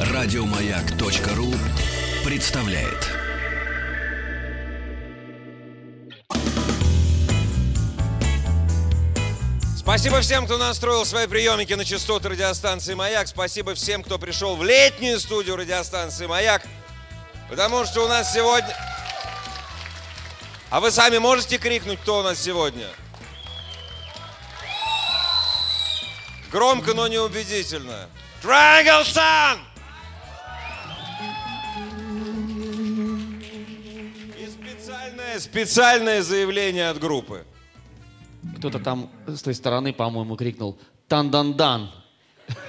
Радиомаяк.ру представляет. Спасибо всем, кто настроил свои приемники на частоты радиостанции «Маяк». Спасибо всем, кто пришел в летнюю студию радиостанции «Маяк». Потому что у нас сегодня... А вы сами можете крикнуть, кто у нас сегодня? Громко, но неубедительно. Triangle Sun! И специальное, специальное заявление от группы. Кто-то там с той стороны, по-моему, крикнул «Тан-дан-дан».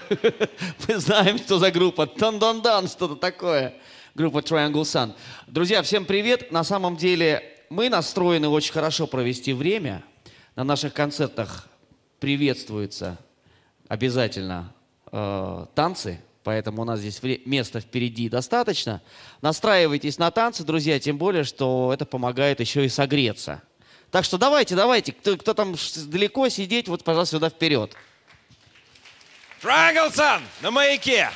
Мы знаем, что за группа. «Тан-дан-дан», что-то такое. Группа Triangle Sun. Друзья, всем привет. На самом деле мы настроены очень хорошо провести время. На наших концертах приветствуется обязательно э, танцы, поэтому у нас здесь места впереди достаточно. Настраивайтесь на танцы, друзья, тем более, что это помогает еще и согреться. Так что давайте, давайте, кто, кто там далеко сидеть, вот, пожалуйста, сюда вперед. Triangle Sun на маяке.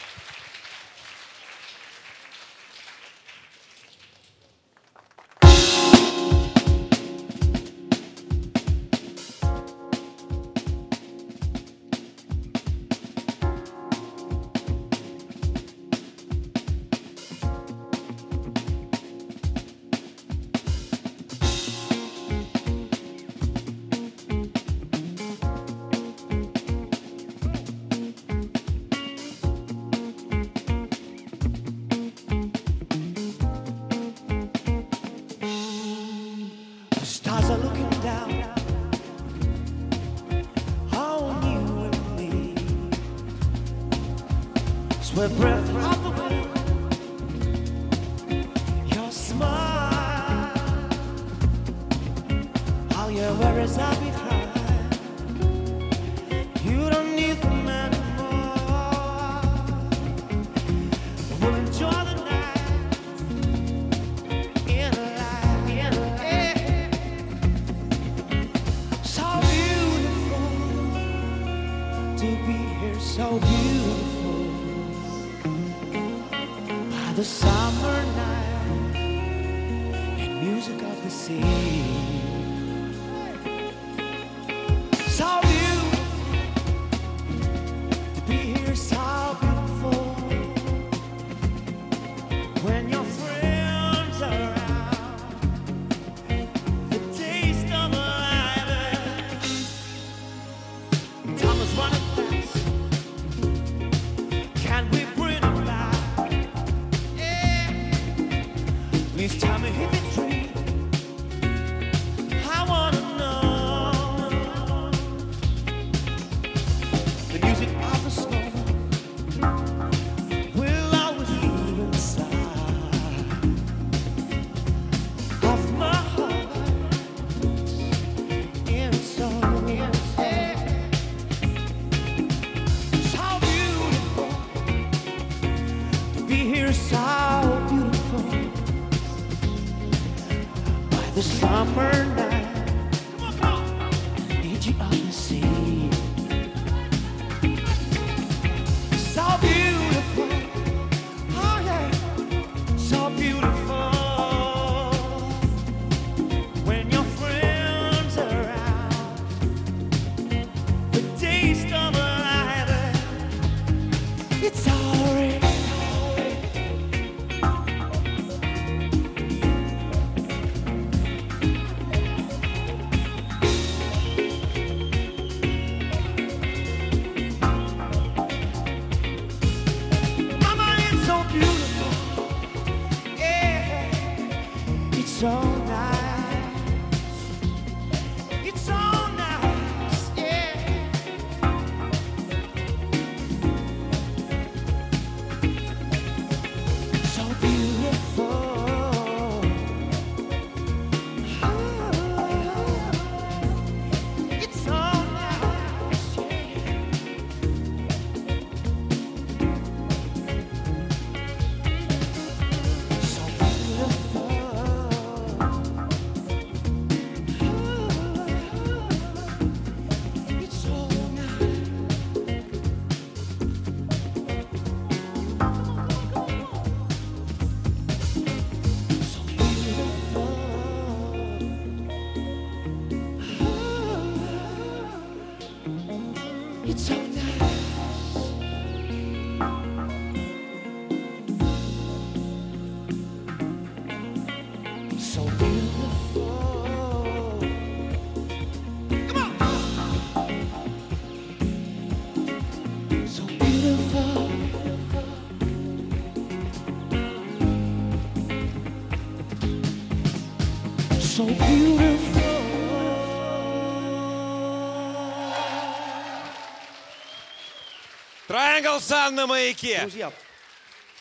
Павел на маяке. Друзья,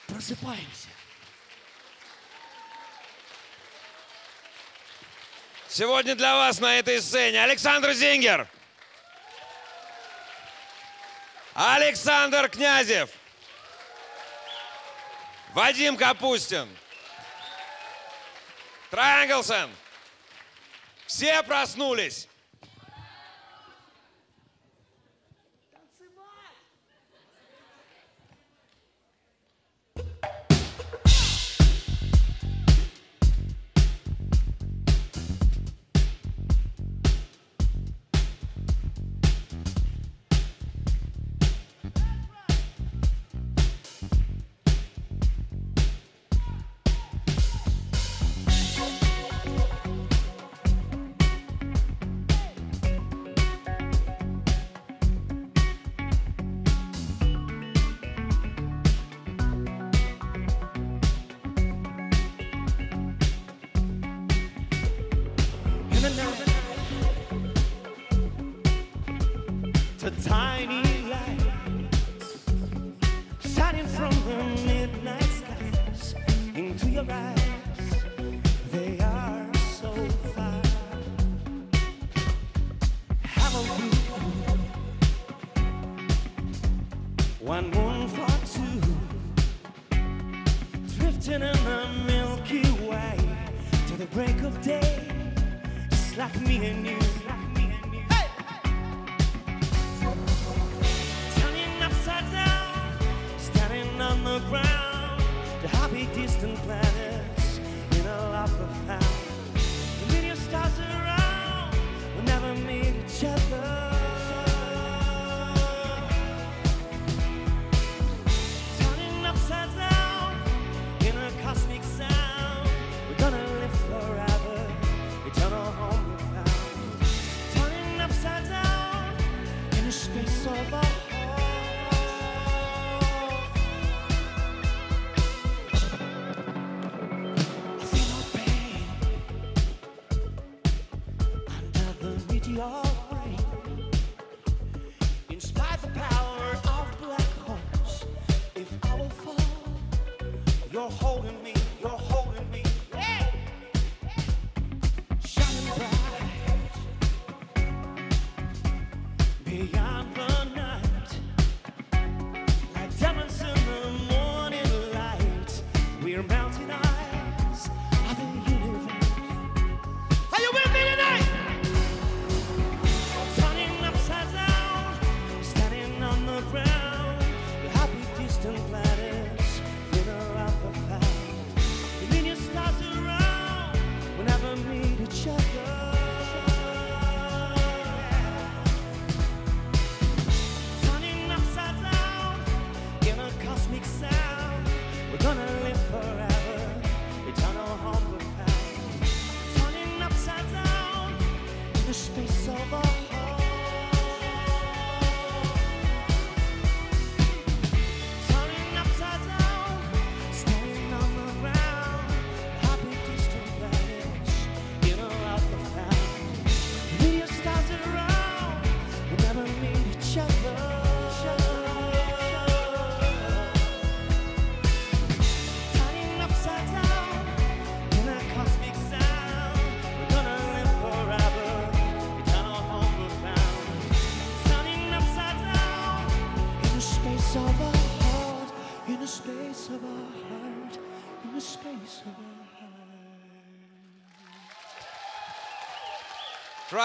просыпаемся. Сегодня для вас на этой сцене Александр Зингер. Александр Князев. Вадим Капустин. Транглсон. Все проснулись.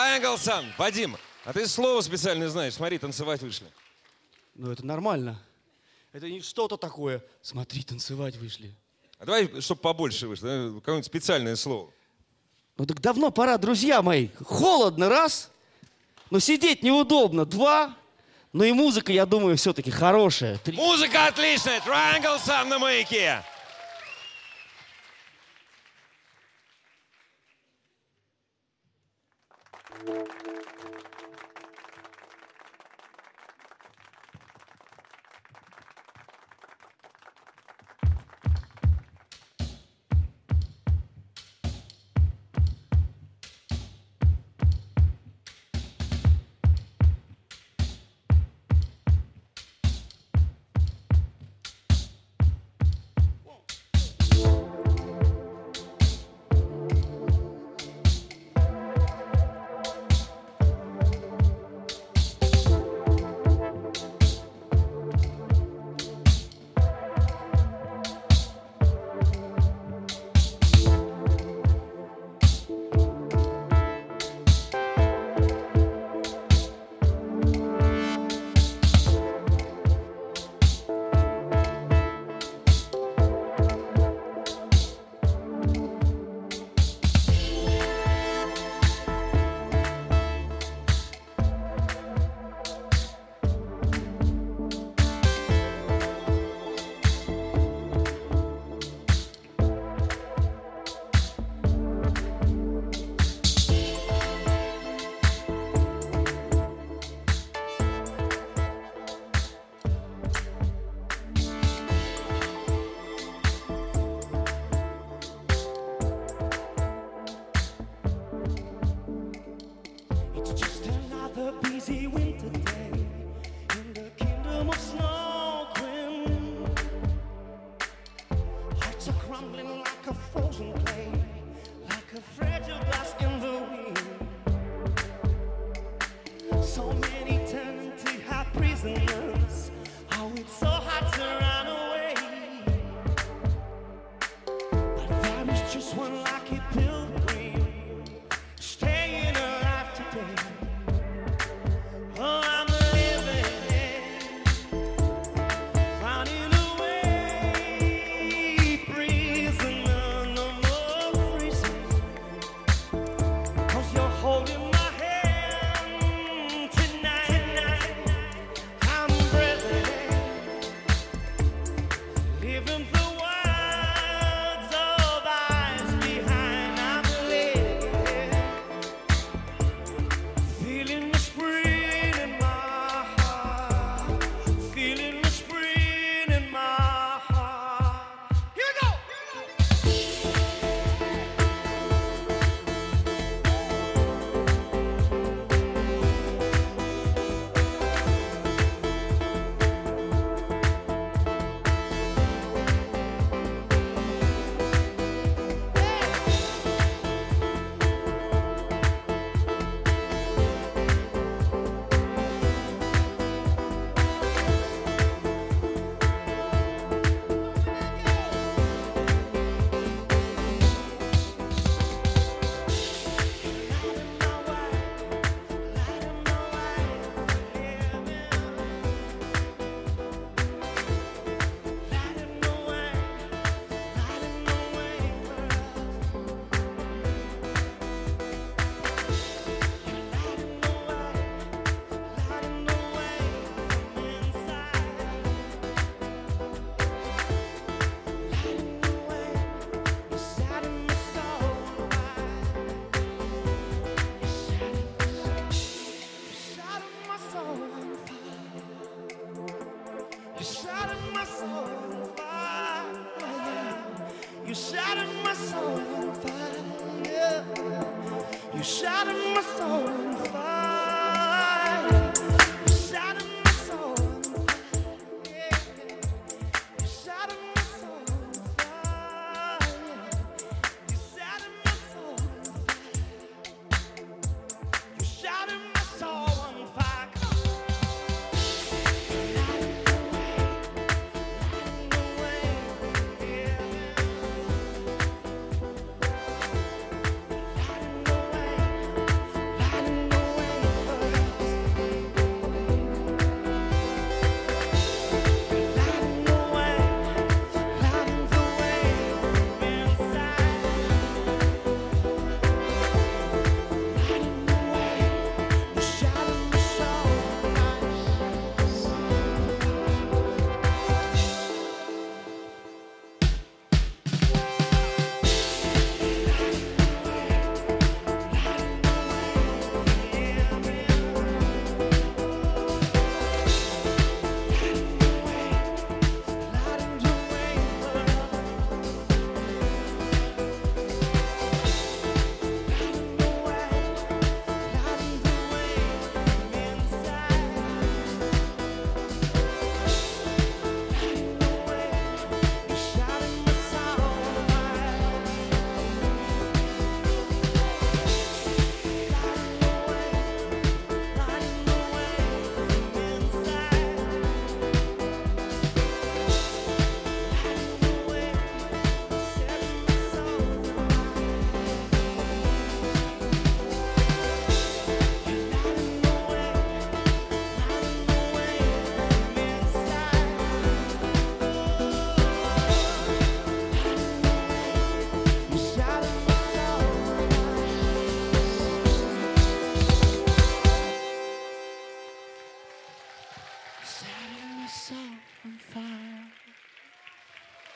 Triangle Вадим, а ты слово специально знаешь. Смотри, танцевать вышли. Ну, это нормально. Это не что-то такое. Смотри, танцевать вышли. А давай, чтобы побольше вышло, э, какое-нибудь специальное слово. Ну так давно пора, друзья мои. Холодно, раз. Но сидеть неудобно, два. Но и музыка, я думаю, все-таки хорошая. Три. Музыка отличная. Triangle сам на маяке.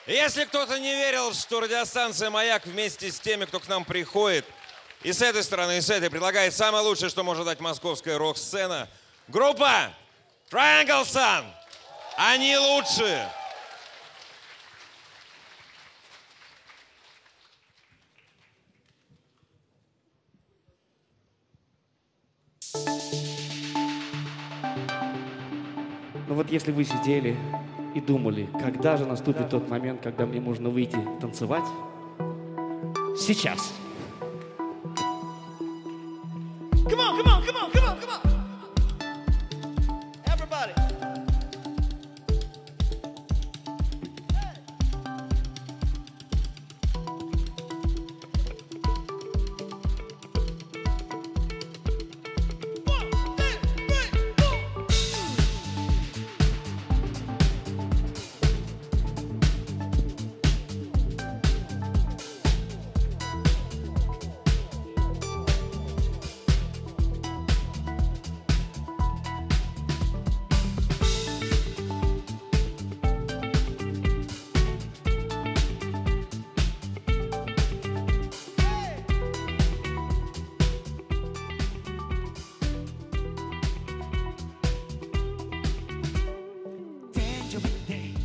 Если кто-то не верил, что радиостанция «Маяк» вместе с теми, кто к нам приходит, и с этой стороны, и с этой, предлагает самое лучшее, что может дать московская рок-сцена, группа Triangle Sun. Они лучшие. Ну вот если вы сидели и думали, когда же наступит тот момент, когда мне можно выйти танцевать? Сейчас. Сейчас. Hey.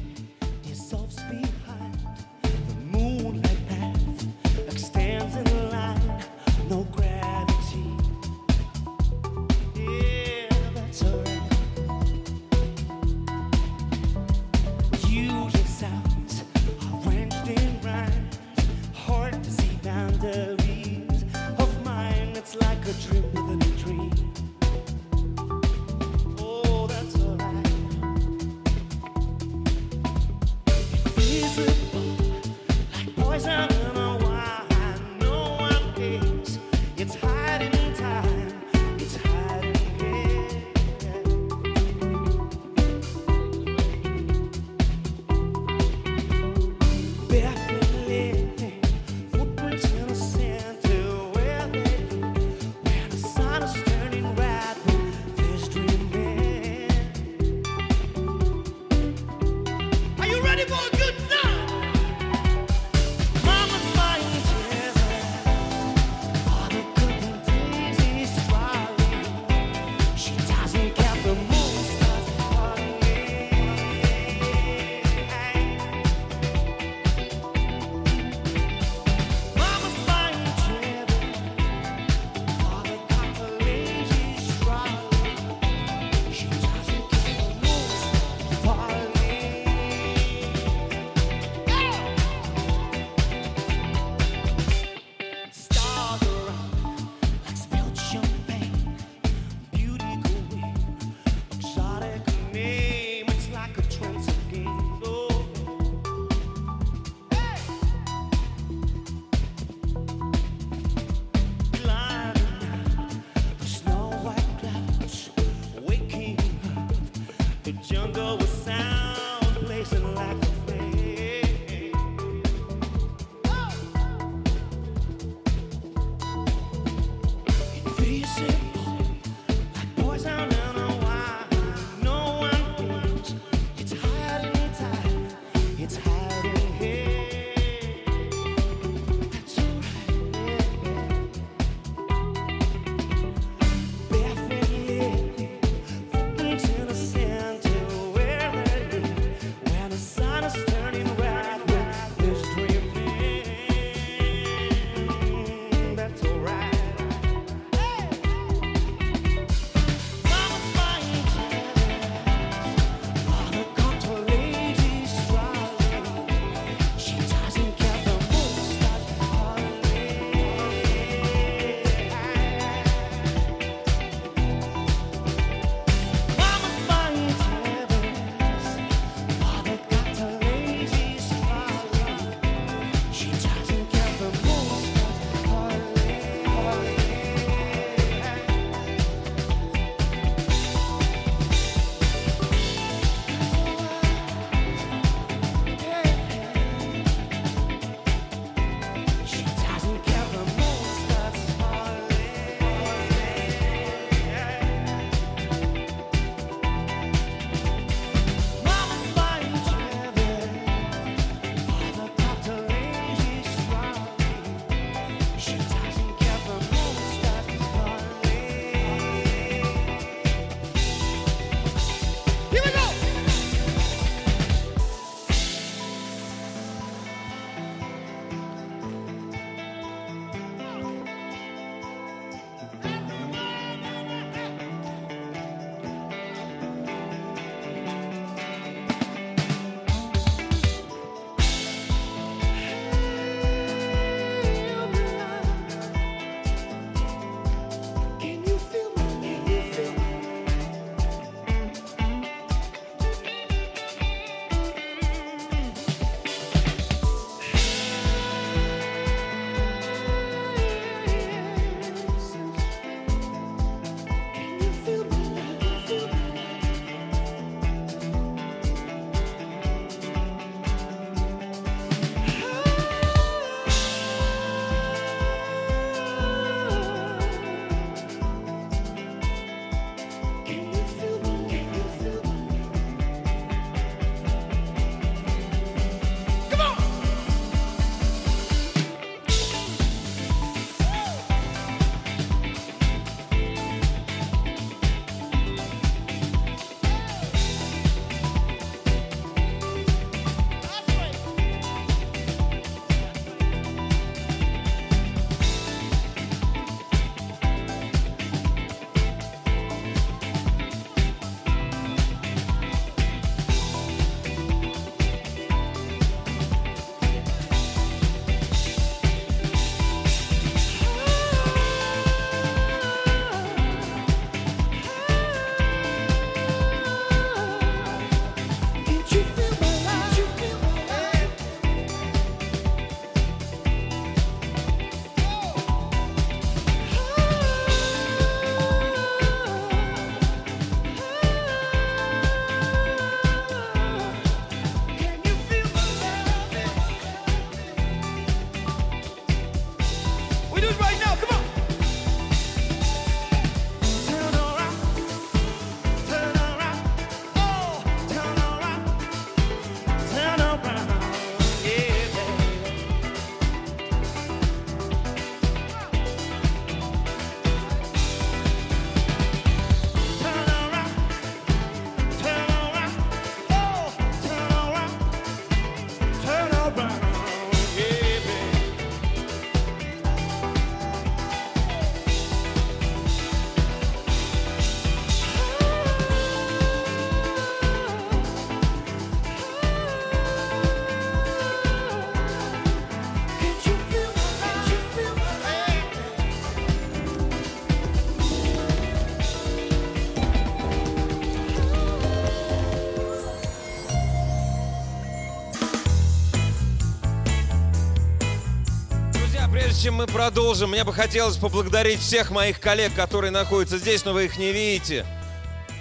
Мы продолжим, мне бы хотелось поблагодарить всех моих коллег, которые находятся здесь, но вы их не видите.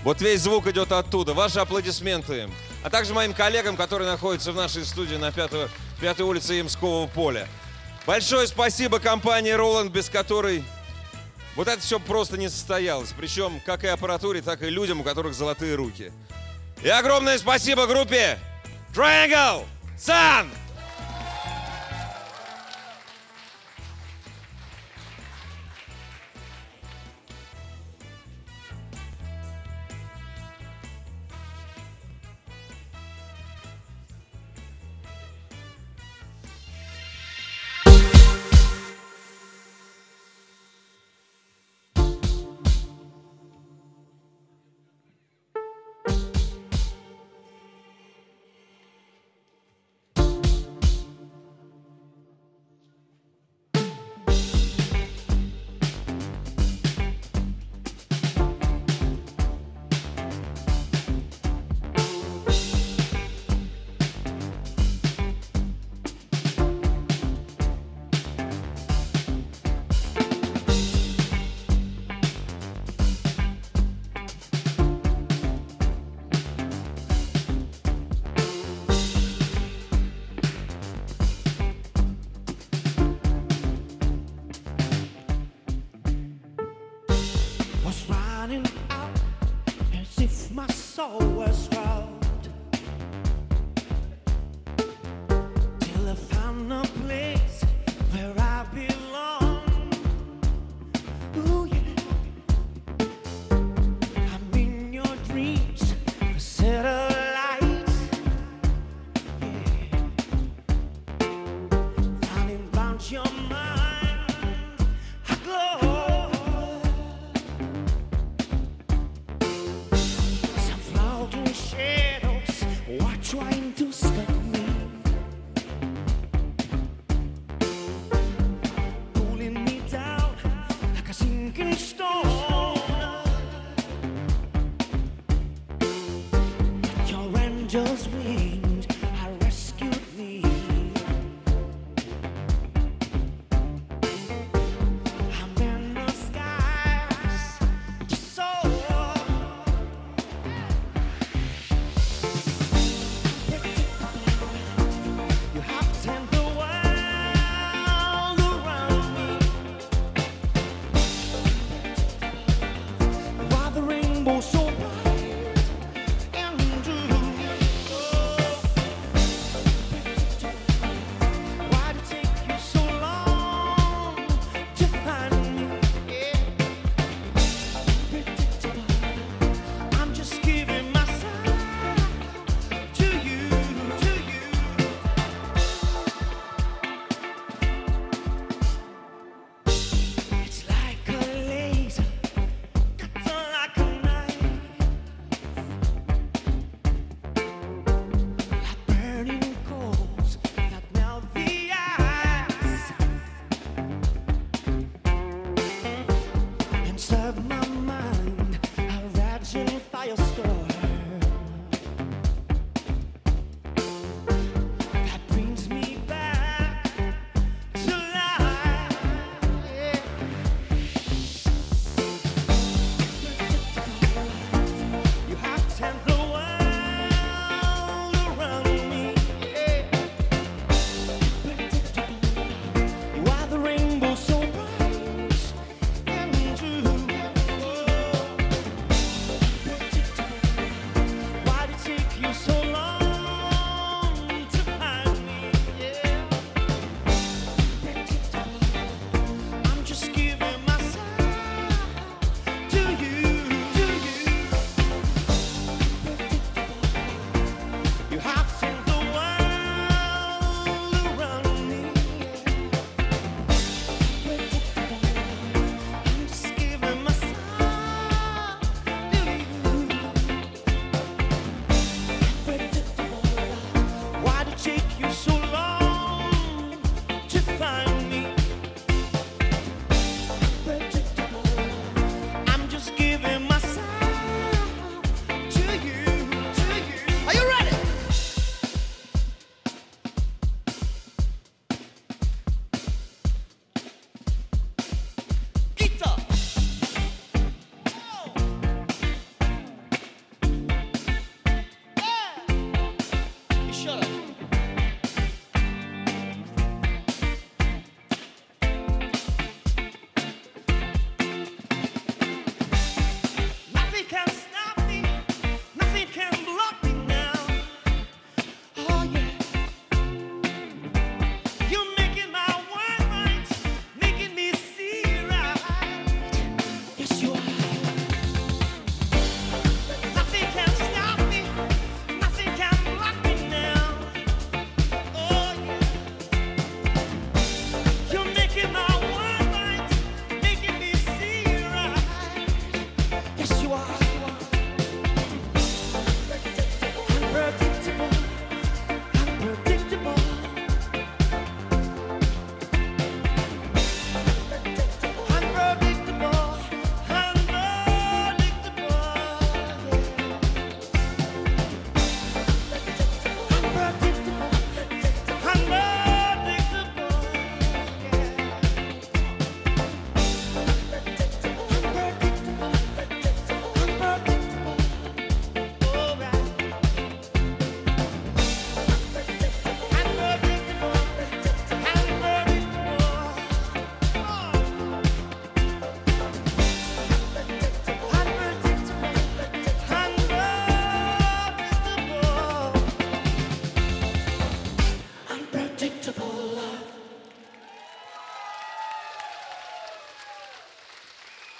Вот весь звук идет оттуда. Ваши аплодисменты им. А также моим коллегам, которые находятся в нашей студии на 5, 5 улице Ямского поля. Большое спасибо компании Roland, без которой вот это все просто не состоялось. Причем как и аппаратуре, так и людям, у которых золотые руки. И огромное спасибо группе Triangle Sun!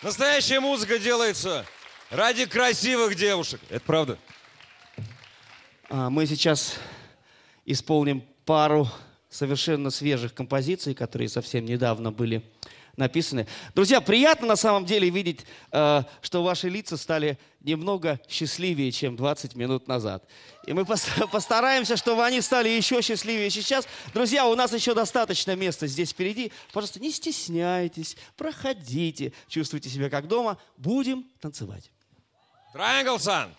Настоящая музыка делается ради красивых девушек. Это правда. А, мы сейчас исполним пару совершенно свежих композиций, которые совсем недавно были написаны. Друзья, приятно на самом деле видеть, э, что ваши лица стали немного счастливее, чем 20 минут назад. И мы постараемся, чтобы они стали еще счастливее сейчас. Друзья, у нас еще достаточно места здесь впереди. Пожалуйста, не стесняйтесь, проходите, чувствуйте себя как дома. Будем танцевать. Triangle Sun.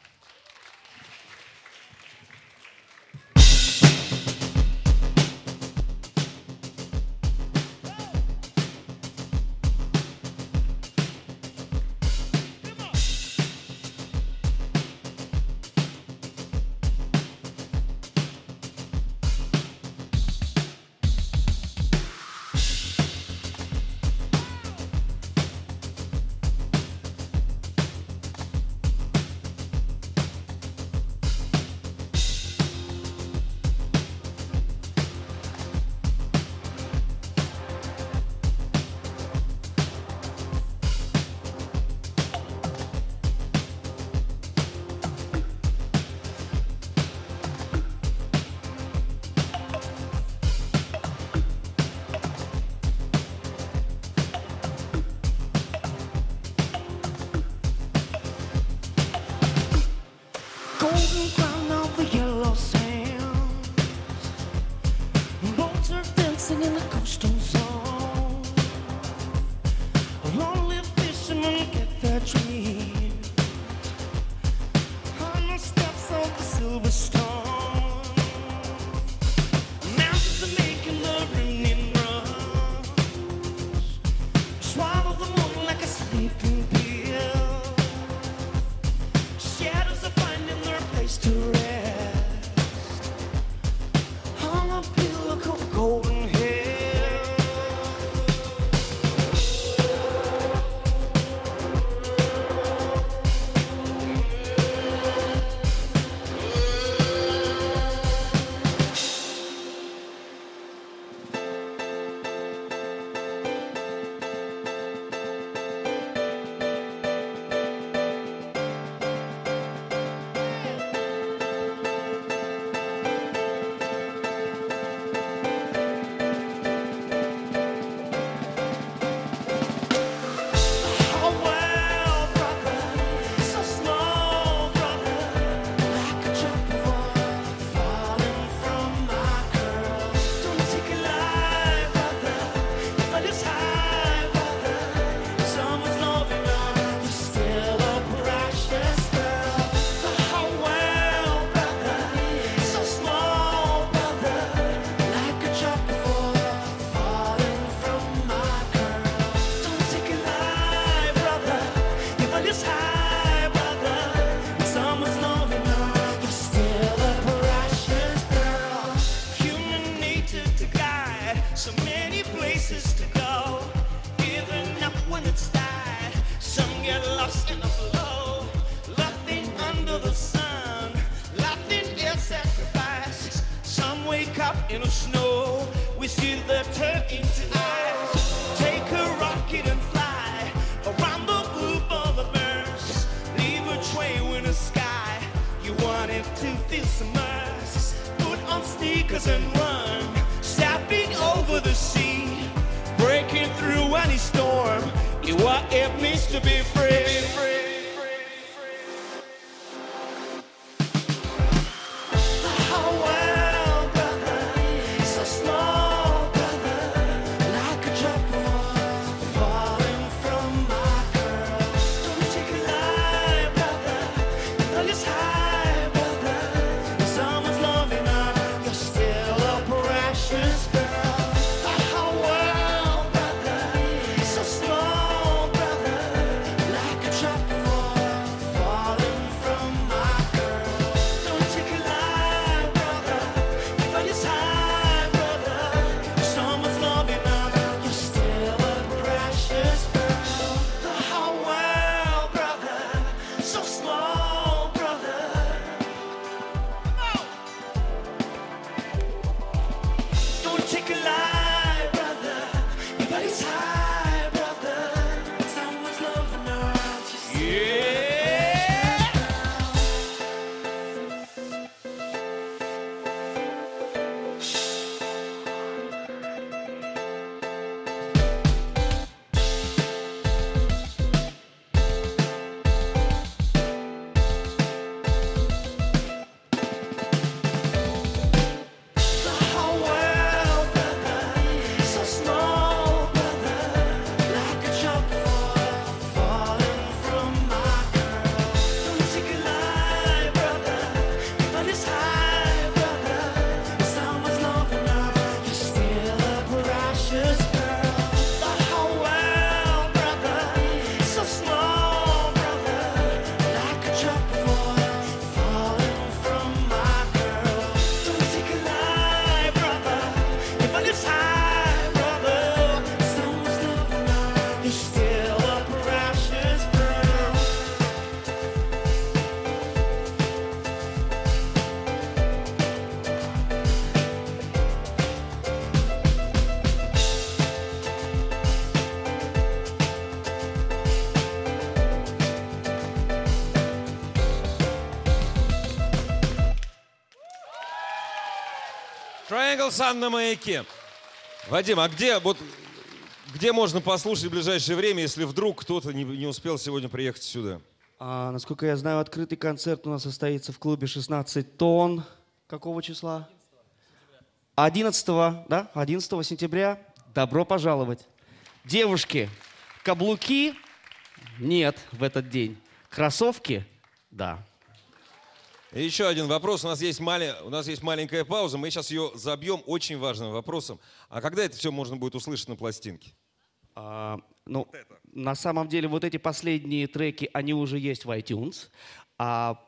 Sun на маяке. Вадим, а где, вот, где можно послушать в ближайшее время, если вдруг кто-то не, не успел сегодня приехать сюда? А, насколько я знаю, открытый концерт у нас состоится в клубе 16 тонн. Какого числа? 11, да? 11 сентября. Добро пожаловать. Девушки, каблуки? Нет в этот день. Кроссовки? Да. Еще один вопрос. У нас, есть мали- у нас есть маленькая пауза. Мы сейчас ее забьем очень важным вопросом. А когда это все можно будет услышать на пластинке? А, ну, на самом деле, вот эти последние треки, они уже есть в iTunes. А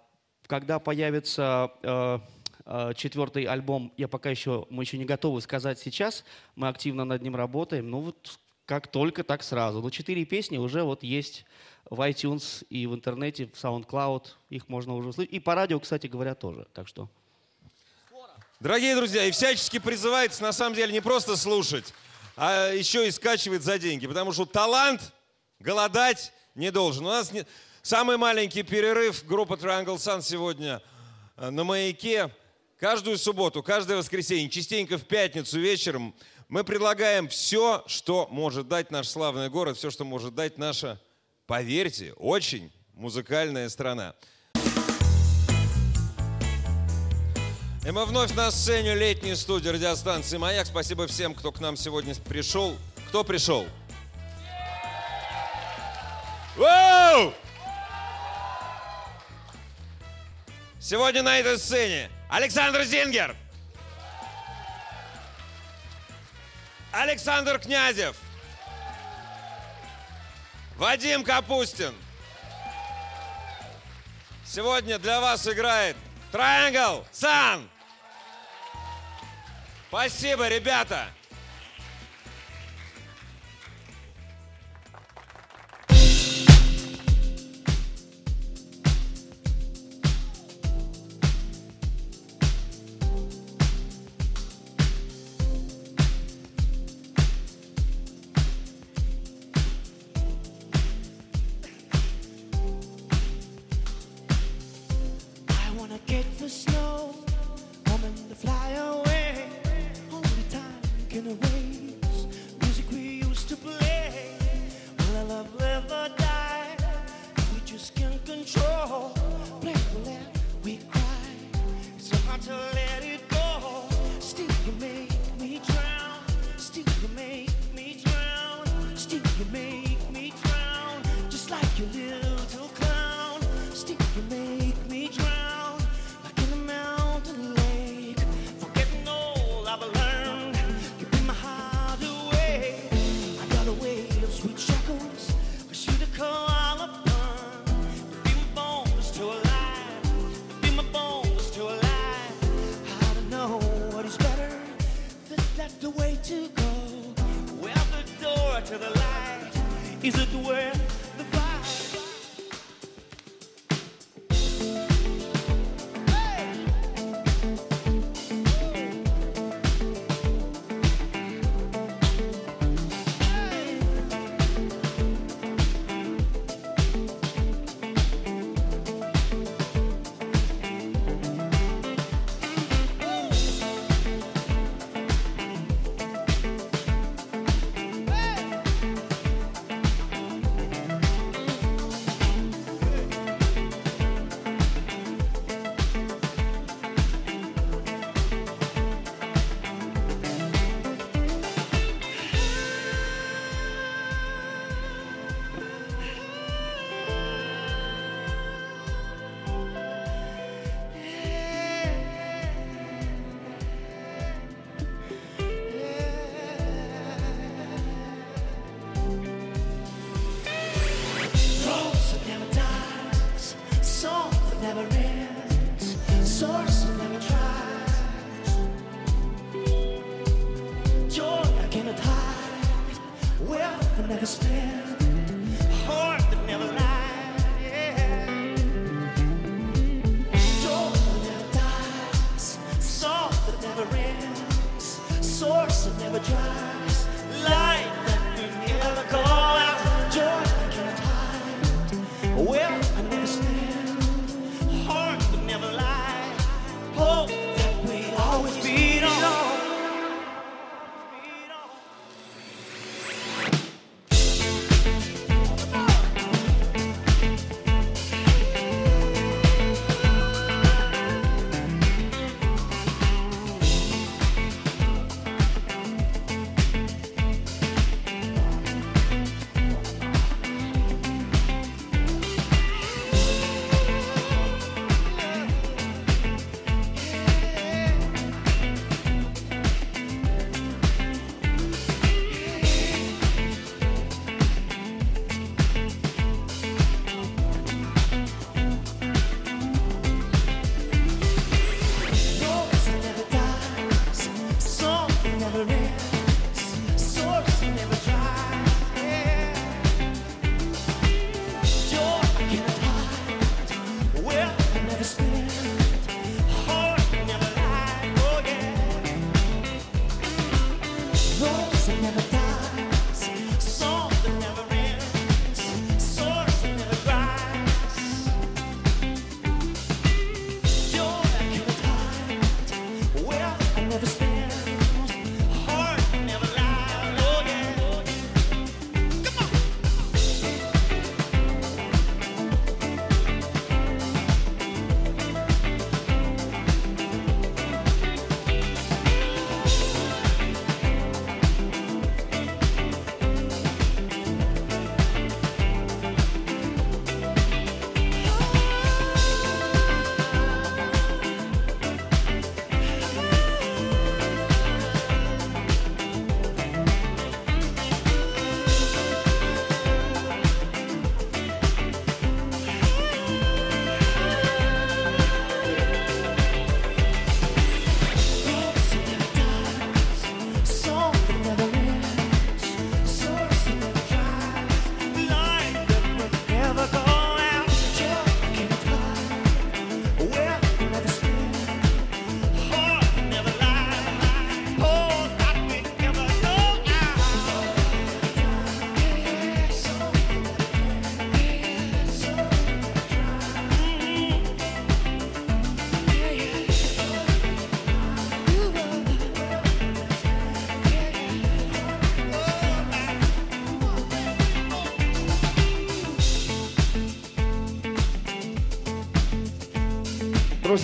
когда появится э, э, четвертый альбом, я пока еще, мы еще не готовы сказать сейчас. Мы активно над ним работаем. Ну вот как только, так сразу. Но четыре песни уже вот есть в iTunes и в интернете, в SoundCloud. Их можно уже услышать. И по радио, кстати говоря, тоже. Так что... Дорогие друзья, и всячески призывается на самом деле не просто слушать, а еще и скачивать за деньги. Потому что талант голодать не должен. У нас не- самый маленький перерыв группа Triangle Sun сегодня э, на маяке. Каждую субботу, каждое воскресенье, частенько в пятницу вечером мы предлагаем все, что может дать наш славный город, все, что может дать наша, поверьте, очень музыкальная страна. И мы вновь на сцене летней студии радиостанции «Маяк». Спасибо всем, кто к нам сегодня пришел. Кто пришел? Вау! Сегодня на этой сцене Александр Зингер, Александр Князев, Вадим Капустин. Сегодня для вас играет Triangle Sun. Спасибо, ребята. Music we used to play. Will our love live or die? We just can't control. We cry. It's so hard to let it Is it worth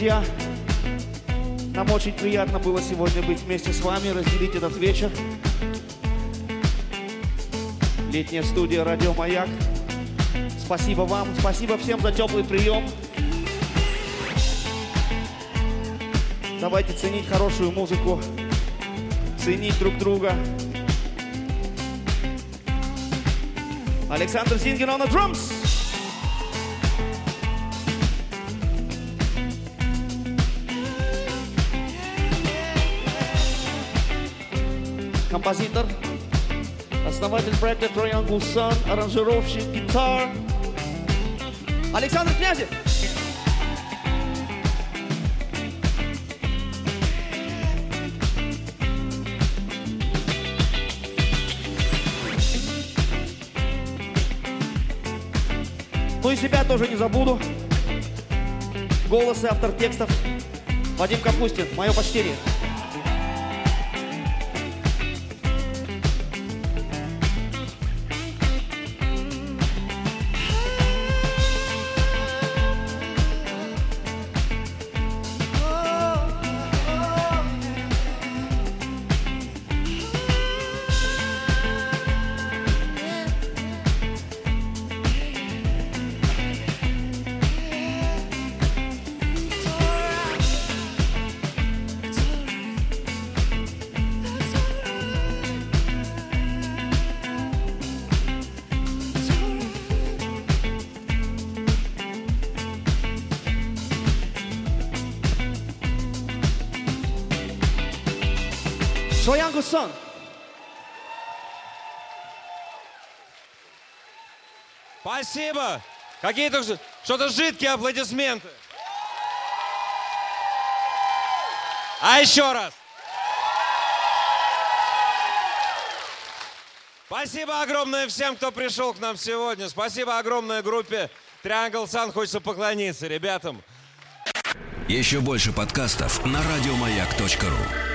Друзья, нам очень приятно было сегодня быть вместе с вами, разделить этот вечер. Летняя студия «Радио Маяк». Спасибо вам, спасибо всем за теплый прием. Давайте ценить хорошую музыку, ценить друг друга. Александр Зингин on the drums. Композитор, основатель проекта Triangle Sun, аранжировщик, гитар. Александр Князев. Ну и себя тоже не забуду. Голос и автор текстов Вадим Капустин. Мое почтение. Какие-то что-то жидкие аплодисменты. А еще раз. Спасибо огромное всем, кто пришел к нам сегодня. Спасибо огромной группе Triangle Sun. Хочется поклониться ребятам. Еще больше подкастов на радиомаяк.ру.